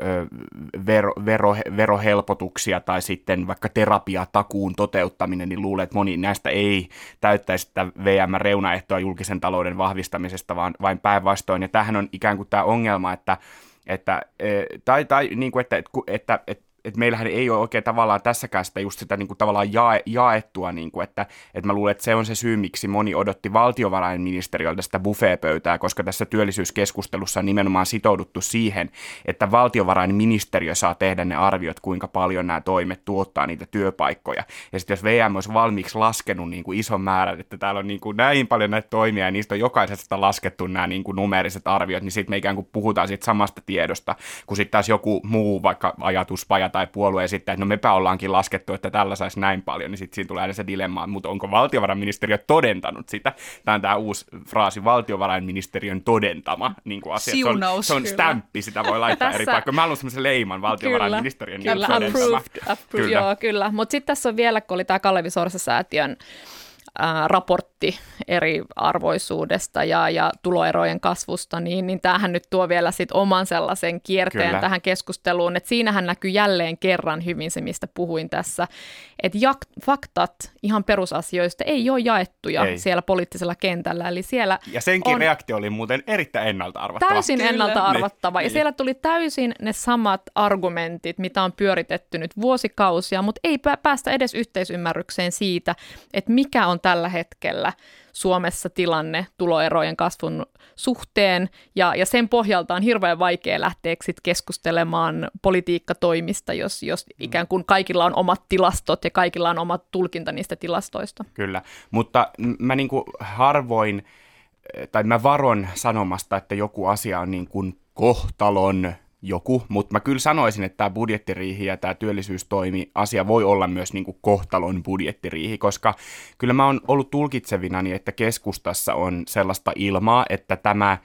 vero, vero, verohelpotuksia tai sitten vaikka terapiatakuun toteuttaminen, niin luulen, että moni näistä ei täyttäisi sitä VM-reunaehtoa julkisen talouden vahvistamisesta, vaan vain päinvastoin. Ja tämähän on ikään kuin tämä ongelma, että että, tai, tai niin kuin, että, että, että, että että meillähän ei ole oikein tavallaan tässäkään sitä just sitä niin kuin tavallaan jae, jaettua, niin kuin, että, että mä luulen, että se on se syy, miksi moni odotti valtiovarainministeriöltä sitä buffeepöytää, koska tässä työllisyyskeskustelussa on nimenomaan sitouduttu siihen, että valtiovarainministeriö saa tehdä ne arviot, kuinka paljon nämä toimet tuottaa niitä työpaikkoja. Ja sitten jos VM olisi valmiiksi laskenut niin kuin ison määrän, että täällä on niin kuin näin paljon näitä toimia ja niistä on jokaisesta laskettu nämä niin kuin numeeriset arviot, niin sitten me ikään kuin puhutaan siitä samasta tiedosta, kun sitten taas joku muu vaikka ajatuspaja tai puolue esittää, että no mepä ollaankin laskettu, että tällä saisi näin paljon, niin sitten siinä tulee aina se dilemma, mutta onko valtiovarainministeriö todentanut sitä? Tämä on tämä uusi fraasi, valtiovarainministeriön todentama niin kuin asia. Siunaus, se on, se on stämppi, sitä voi laittaa eri paikkoihin. Mä haluan semmoisen leiman valtiovarainministeriön kyllä, niin kyllä, approved, approved, kyllä. Joo, kyllä. Mutta sitten tässä on vielä, kun oli tämä Kalevi Sorsa-säätiön ää, raportti eriarvoisuudesta ja, ja tuloerojen kasvusta, niin, niin tämähän nyt tuo vielä sit oman sellaisen kierteen Kyllä. tähän keskusteluun, että siinähän näkyy jälleen kerran hyvin se, mistä puhuin tässä, että jak- faktat ihan perusasioista ei ole jaettuja ei. siellä poliittisella kentällä, eli siellä Ja senkin on reaktio oli muuten erittäin ennalta arvattava. Täysin Kyllä. ennalta arvattava, niin, ja niin. siellä tuli täysin ne samat argumentit, mitä on pyöritetty nyt vuosikausia, mutta ei päästä edes yhteisymmärrykseen siitä, että mikä on tällä hetkellä Suomessa tilanne tuloerojen kasvun suhteen, ja, ja sen pohjalta on hirveän vaikea lähteä sit keskustelemaan politiikkatoimista, jos, jos mm. ikään kuin kaikilla on omat tilastot ja kaikilla on omat tulkinta niistä tilastoista. Kyllä, mutta mä niin kuin harvoin, tai mä varon sanomasta, että joku asia on niin kuin kohtalon joku, mutta mä kyllä sanoisin, että tämä budjettiriihi ja tämä työllisyystoimi asia voi olla myös niin kuin kohtalon budjettiriihi, koska kyllä mä oon ollut tulkitsevina, että keskustassa on sellaista ilmaa, että tämä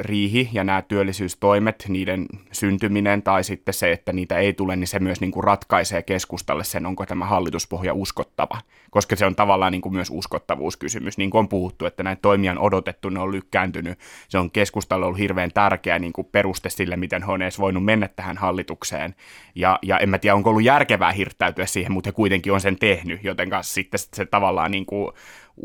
riihi ja nämä työllisyystoimet, niiden syntyminen tai sitten se, että niitä ei tule, niin se myös niin kuin ratkaisee keskustalle sen, onko tämä hallituspohja uskottava. Koska se on tavallaan niin kuin myös uskottavuuskysymys. Niin kuin on puhuttu, että näitä toimia on odotettu, ne on lykkääntynyt. Se on keskustalle ollut hirveän tärkeä niin kuin peruste sille, miten he on edes voinut mennä tähän hallitukseen. Ja, ja en mä tiedä, onko ollut järkevää hirttäytyä siihen, mutta he kuitenkin on sen tehnyt, joten sitten se tavallaan niin kuin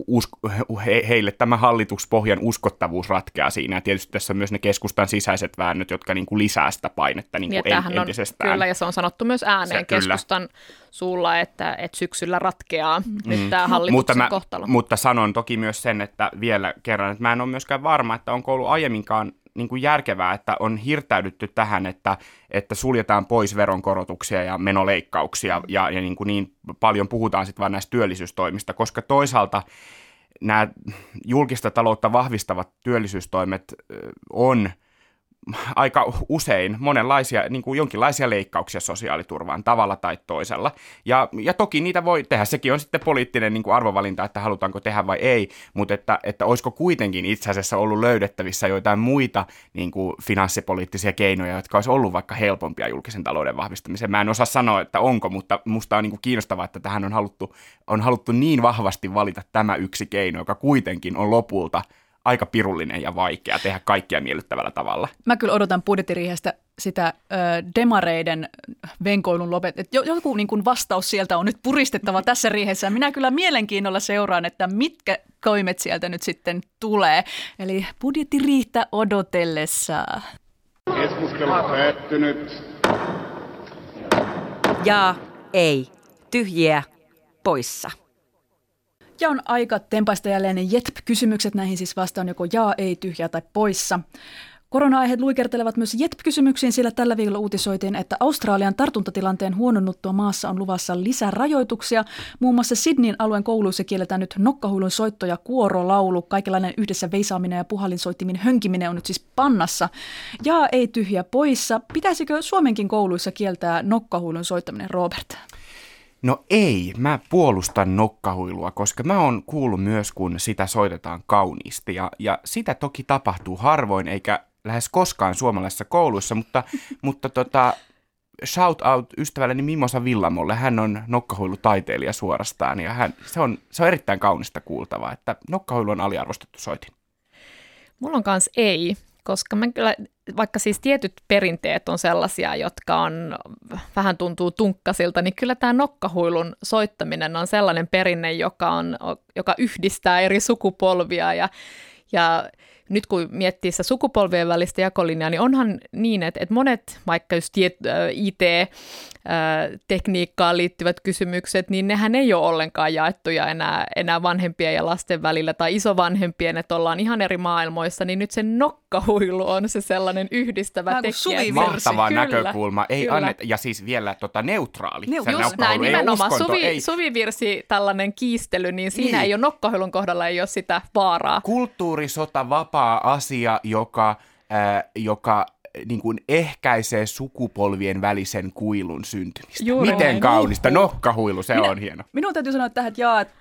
usko, he, heille tämä hallituspohjan uskottavuus ratkeaa siinä. Ja tietysti tässä on myös ne keskustan sisäiset väännöt, jotka niin kuin lisää sitä painetta niin kuin ja en, entisestään. On, kyllä, ja se on sanottu myös ääneen se, keskustan kyllä. suulla, että, että syksyllä ratkeaa mm. nyt tämä hallituksen mutta mä, kohtalo. Mutta sanon toki myös sen, että vielä kerran, että mä en ole myöskään varma, että onko ollut aiemminkaan niin kuin järkevää, että on hirtäydytty tähän, että, että suljetaan pois veronkorotuksia ja menoleikkauksia ja, ja niin, kuin niin paljon puhutaan sitten vain näistä työllisyystoimista, koska toisaalta nämä julkista taloutta vahvistavat työllisyystoimet on – aika usein monenlaisia, niin kuin jonkinlaisia leikkauksia sosiaaliturvaan tavalla tai toisella. Ja, ja toki niitä voi tehdä, sekin on sitten poliittinen niin kuin arvovalinta, että halutaanko tehdä vai ei, mutta että, että olisiko kuitenkin itse asiassa ollut löydettävissä joitain muita niin kuin finanssipoliittisia keinoja, jotka olisi ollut vaikka helpompia julkisen talouden vahvistamiseen. Mä en osaa sanoa, että onko, mutta musta on niin kuin kiinnostavaa, että tähän on haluttu, on haluttu niin vahvasti valita tämä yksi keino, joka kuitenkin on lopulta – aika pirullinen ja vaikea tehdä kaikkia miellyttävällä tavalla. Mä kyllä odotan budjettiriihestä sitä ö, demareiden venkoilun lopet. Että joku niin kuin vastaus sieltä on nyt puristettava tässä riihessä. Minä kyllä mielenkiinnolla seuraan, että mitkä toimet sieltä nyt sitten tulee. Eli budjettiriihtä odotellessa. Keskustelu päättynyt. Ja ei. Tyhjiä poissa. Ja on aika tempaista jälleen ne JETP-kysymykset. Näihin siis vastaan joko jaa, ei, tyhjää tai poissa. Korona-aiheet luikertelevat myös JETP-kysymyksiin, sillä tällä viikolla uutisoitiin, että Australian tartuntatilanteen huononnuttua maassa on luvassa lisää rajoituksia. Muun muassa Sydneyn alueen kouluissa kielletään nyt nokkahuilun soitto ja kuorolaulu. Kaikenlainen yhdessä veisaaminen ja puhallinsoittimin hönkiminen on nyt siis pannassa. Ja ei tyhjä poissa. Pitäisikö Suomenkin kouluissa kieltää nokkahuilun soittaminen, Robert? No ei, mä puolustan nokkahuilua, koska mä oon kuullut myös, kun sitä soitetaan kauniisti. Ja, ja sitä toki tapahtuu harvoin, eikä lähes koskaan suomalaisessa kouluissa, mutta, *laughs* mutta tota, shout out ystävälleni Mimosa Villamolle. Hän on nokkahuilutaiteilija suorastaan ja hän, se, on, se on erittäin kaunista kuultavaa, että nokkahuilu on aliarvostettu soitin. Mulla on kans ei, koska mä kyllä, vaikka siis tietyt perinteet on sellaisia, jotka on, vähän tuntuu tunkkasilta, niin kyllä tämä nokkahuilun soittaminen on sellainen perinne, joka, on, joka yhdistää eri sukupolvia. Ja, ja nyt kun miettii sitä sukupolvien välistä jakolinjaa, niin onhan niin, että, että monet vaikka just IT-tekniikkaan liittyvät kysymykset, niin nehän ei ole ollenkaan jaettuja enää, enää vanhempien ja lasten välillä tai isovanhempien, että ollaan ihan eri maailmoissa, niin nyt se nokkahuilu on se sellainen yhdistävä Vähän tekijä. Mahtava kyllä, näkökulma. Ei kyllä. anneta, ja siis vielä tota, neutraali. Neu- just näin, ei nimenomaan. uskonto, Suvi, ei. suvivirsi, tällainen kiistely, niin siinä Niin. ei ole nokkahuilun kohdalla ei ole sitä vaaraa. Kulttuurisota vapaa asia, joka, äh, joka äh, niin kuin ehkäisee sukupolvien välisen kuilun syntymistä. Juuri Miten näin. kaunista. Nokkahuilu, se on hieno. Minun täytyy sanoa tähän, että jaa, että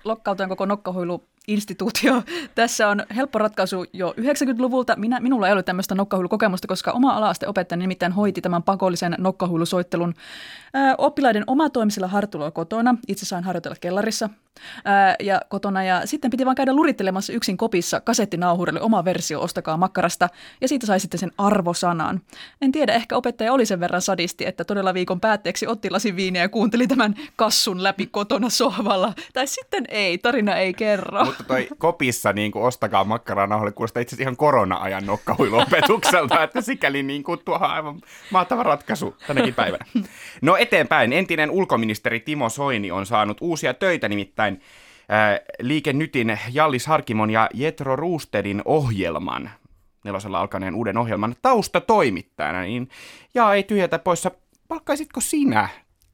koko nokkahuilu instituutio. *laughs* Tässä on helppo ratkaisu jo 90-luvulta. Minä, minulla ei ollut tämmöistä nokkahuilukokemusta, koska oma ala-asteopettaja nimittäin hoiti tämän pakollisen nokkahuilusoittelun ää, oppilaiden omatoimisilla harjoitteluilla kotona. Itse sain harjoitella kellarissa ää, ja kotona. Ja sitten piti vaan käydä lurittelemassa yksin kopissa kasettinauhurille oma versio Ostakaa makkarasta. Ja siitä sai sitten sen arvosanan. En tiedä, ehkä opettaja oli sen verran sadisti, että todella viikon päätteeksi otti lasin viiniä ja kuunteli tämän kassun läpi kotona sohvalla. Tai sitten ei, tarina ei kerro. Mutta toi kopissa niin kuin ostakaa makkaraa nauhalle kuulostaa itse asiassa ihan korona-ajan nokkahuiluopetukselta, *laughs* että sikäli niin kuin tuohon aivan mahtava ratkaisu tänäkin päivänä. No eteenpäin. Entinen ulkoministeri Timo Soini on saanut uusia töitä, nimittäin ää, Liike Nytin Jallis Harkimon ja Jetro Roostedin ohjelman, nelosella alkaneen uuden ohjelman taustatoimittajana, niin ja ei tyhjätä poissa, palkkaisitko sinä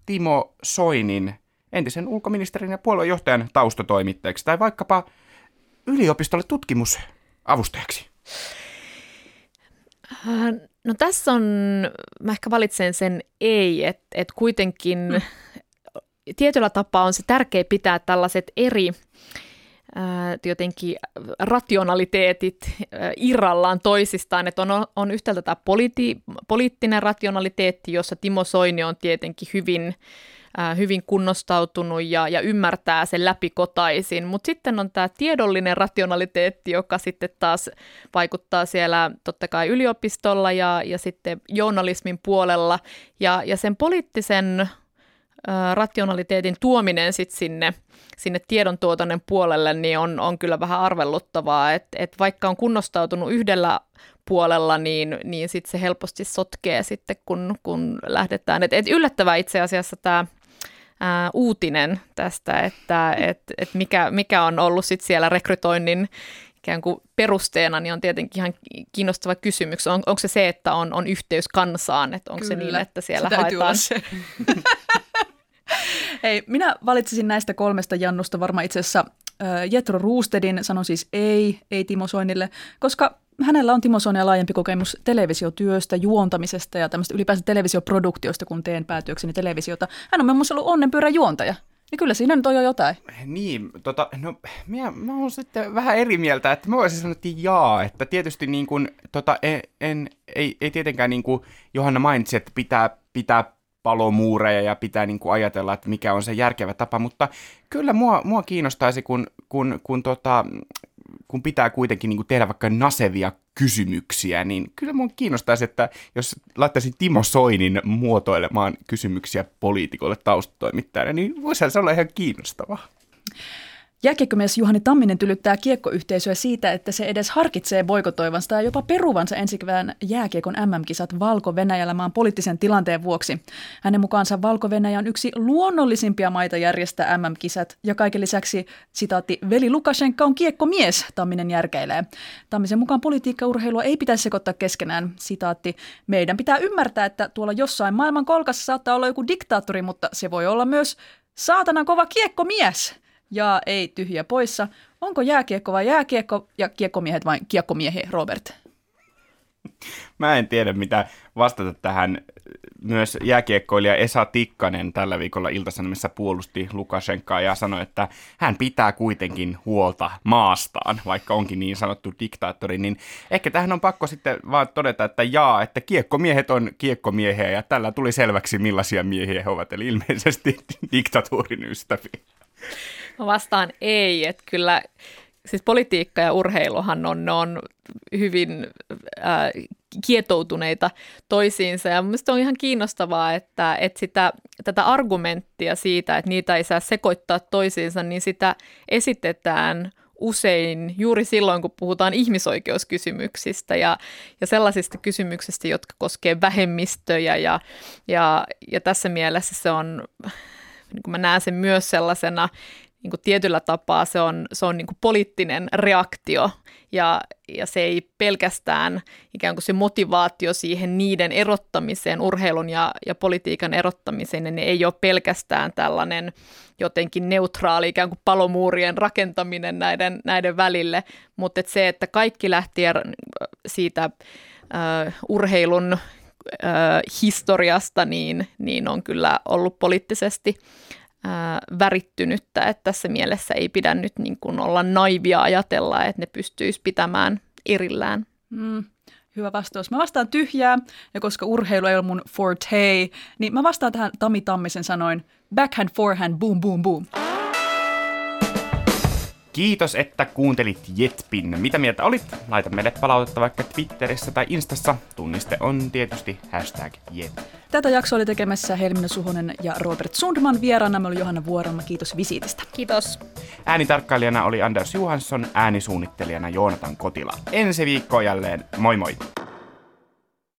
Timo Soinin entisen ulkoministerin ja puoluejohtajan taustatoimittajaksi tai vaikkapa yliopistolle tutkimusavustajaksi? Äh, No tässä on, mä ehkä valitsen sen ei, että et kuitenkin mm. tietyllä tapaa on se tärkeä pitää tällaiset eri ää, jotenkin rationaliteetit ää, irrallaan toisistaan, että on, on yhtäältä tämä politi, poliittinen rationaliteetti, jossa Timo Soini on tietenkin hyvin hyvin kunnostautunut ja, ja ymmärtää sen läpikotaisin, mutta sitten on tämä tiedollinen rationaliteetti, joka sitten taas vaikuttaa siellä totta kai yliopistolla ja, ja sitten journalismin puolella. Ja, ja sen poliittisen rationaliteetin tuominen sitten sinne, sinne tiedontuotannon puolelle niin on, on kyllä vähän arvelluttavaa, että et vaikka on kunnostautunut yhdellä puolella, niin, niin sitten se helposti sotkee sitten, kun, kun lähdetään. Et, et yllättävää itse asiassa tämä ää, uutinen tästä, että et, et mikä, mikä on ollut sit siellä rekrytoinnin ikään kuin perusteena, niin on tietenkin ihan kiinnostava kysymys. On, onko se se, että on, on yhteys kansaan, että onko se niin, että siellä se haetaan... se. *laughs* Hei, minä valitsisin näistä kolmesta Jannusta varmaan itse asiassa Jetro Roostedin, sanon siis ei, ei Timo Soinille, koska hänellä on Timo Soinia laajempi kokemus televisiotyöstä, juontamisesta ja tämmöistä ylipäänsä televisioproduktiosta, kun teen päätyökseni televisiota. Hän on muassa ollut onnenpyörän juontaja. Niin kyllä siinä nyt on jo jotain. Niin, tota, no minä, mä oon sitten vähän eri mieltä, että mä voisin sanoa, että jaa, että tietysti niin kuin, tota, en, en, ei, ei tietenkään niin kuin Johanna mainitsi, että pitää, pitää palomuureja ja pitää niin kuin ajatella, että mikä on se järkevä tapa, mutta kyllä mua, mua kiinnostaisi, kun, kun, kun, tota, kun pitää kuitenkin niin kuin tehdä vaikka nasevia kysymyksiä, niin kyllä mua kiinnostaisi, että jos laittaisin Timo Soinin muotoilemaan kysymyksiä poliitikolle taustatoimittajana, niin voisihan se olla ihan kiinnostavaa. Jääkiekkomies Juhani Tamminen tylyttää kiekkoyhteisöä siitä, että se edes harkitsee boikotoivansa ja jopa peruvansa ensi kevään jääkiekon MM-kisat Valko-Venäjällä maan poliittisen tilanteen vuoksi. Hänen mukaansa Valko-Venäjä on yksi luonnollisimpia maita järjestää MM-kisat ja kaiken lisäksi, sitaatti, veli Lukashenka on kiekkomies, Tamminen järkeilee. Tammisen mukaan politiikkaurheilua ei pitäisi sekoittaa keskenään, sitaatti, meidän pitää ymmärtää, että tuolla jossain maailman kolkassa saattaa olla joku diktaattori, mutta se voi olla myös saatana kova kiekkomies ja ei tyhjä poissa. Onko jääkiekko vai jääkiekko ja kiekkomiehet vai kiekkomiehiä, Robert? Mä en tiedä, mitä vastata tähän. Myös jääkiekkoilija Esa Tikkanen tällä viikolla Iltasanomissa puolusti Lukashenkaa ja sanoi, että hän pitää kuitenkin huolta maastaan, vaikka onkin niin sanottu diktaattori, niin ehkä tähän on pakko sitten vaan todeta, että jaa, että kiekkomiehet on kiekkomiehiä ja tällä tuli selväksi millaisia miehiä he ovat, eli ilmeisesti *laughs* diktatuurin ystäviä. Mä vastaan ei, että kyllä siis politiikka ja urheiluhan on, ne on hyvin äh, kietoutuneita toisiinsa. Ja mielestäni on ihan kiinnostavaa, että, että sitä, tätä argumenttia siitä, että niitä ei saa sekoittaa toisiinsa, niin sitä esitetään usein juuri silloin, kun puhutaan ihmisoikeuskysymyksistä ja, ja sellaisista kysymyksistä, jotka koskee vähemmistöjä. Ja, ja, ja tässä mielessä se on, niin kuin mä näen sen myös sellaisena niin kuin tietyllä tapaa se on, se on niin kuin poliittinen reaktio. Ja, ja se ei pelkästään ikään kuin se motivaatio siihen niiden erottamiseen, urheilun ja, ja politiikan erottamiseen, niin ei ole pelkästään tällainen jotenkin neutraali ikään kuin palomuurien rakentaminen näiden, näiden välille, mutta et se, että kaikki lähti siitä uh, urheilun historiasta, niin, niin on kyllä ollut poliittisesti värittynyttä, että tässä mielessä ei pidä nyt niin kuin olla naivia ajatella, että ne pystyisi pitämään erillään. Mm, hyvä vastaus. Mä vastaan tyhjää, ja koska urheilu ei ole mun forte, niin mä vastaan tähän Tami Tammisen sanoin backhand, forehand, boom, boom, boom. Kiitos, että kuuntelit Jetpin. Mitä mieltä olit? Laita meille palautetta vaikka Twitterissä tai Instassa. Tunniste on tietysti hashtag Jet. Tätä jaksoa oli tekemässä Helmina Suhonen ja Robert Sundman. Vieraana me oli Johanna Vuorama. Kiitos visiitistä. Kiitos. Äänitarkkailijana oli Anders Johansson, äänisuunnittelijana Joonatan Kotila. Ensi viikko jälleen. Moi moi!